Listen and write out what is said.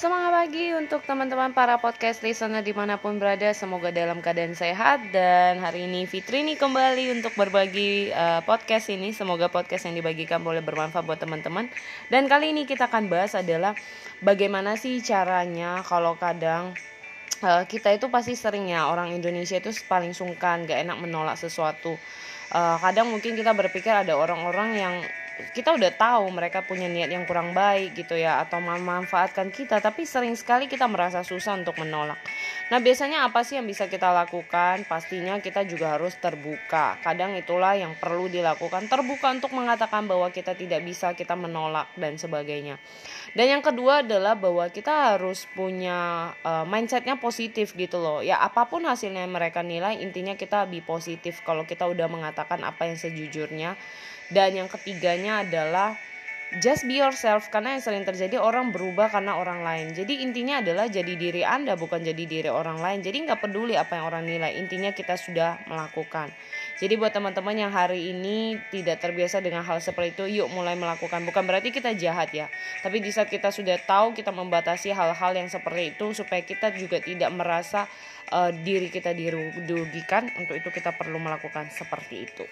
Semangat pagi untuk teman-teman para podcast listener di mana pun berada. Semoga dalam keadaan sehat. Dan hari ini Fitri ini kembali untuk berbagi uh, podcast ini. Semoga podcast yang dibagikan boleh bermanfaat buat teman-teman. Dan kali ini kita akan bahas adalah Bagaimana sih caranya kalau kadang uh, Kita itu pasti sering ya Orang Indonesia itu paling sungkan Gak enak menolak sesuatu uh, Kadang mungkin kita berpikir ada orang-orang yang kita udah tahu mereka punya niat yang kurang baik gitu ya atau memanfaatkan kita tapi sering sekali kita merasa susah untuk menolak. Nah, biasanya apa sih yang bisa kita lakukan? Pastinya kita juga harus terbuka. Kadang itulah yang perlu dilakukan, terbuka untuk mengatakan bahwa kita tidak bisa, kita menolak dan sebagainya. Dan yang kedua adalah bahwa kita harus punya uh, mindsetnya positif gitu loh. Ya apa pun hasilnya mereka nilai, intinya kita be positif kalau kita udah mengatakan apa yang sejujurnya. Dan yang ketiganya adalah just be yourself karena yang sering terjadi orang berubah karena orang lain. Jadi intinya adalah jadi diri anda bukan jadi diri orang lain. Jadi nggak peduli apa yang orang nilai intinya kita sudah melakukan jadi buat teman-teman yang hari ini tidak terbiasa dengan hal seperti itu yuk mulai melakukan. Bukan berarti kita jahat ya tapi di saat kita sudah tahu kita membatasi hal-hal yang seperti itu supaya kita juga tidak merasa uh, diri kita dirugikan untuk itu kita perlu melakukan seperti itu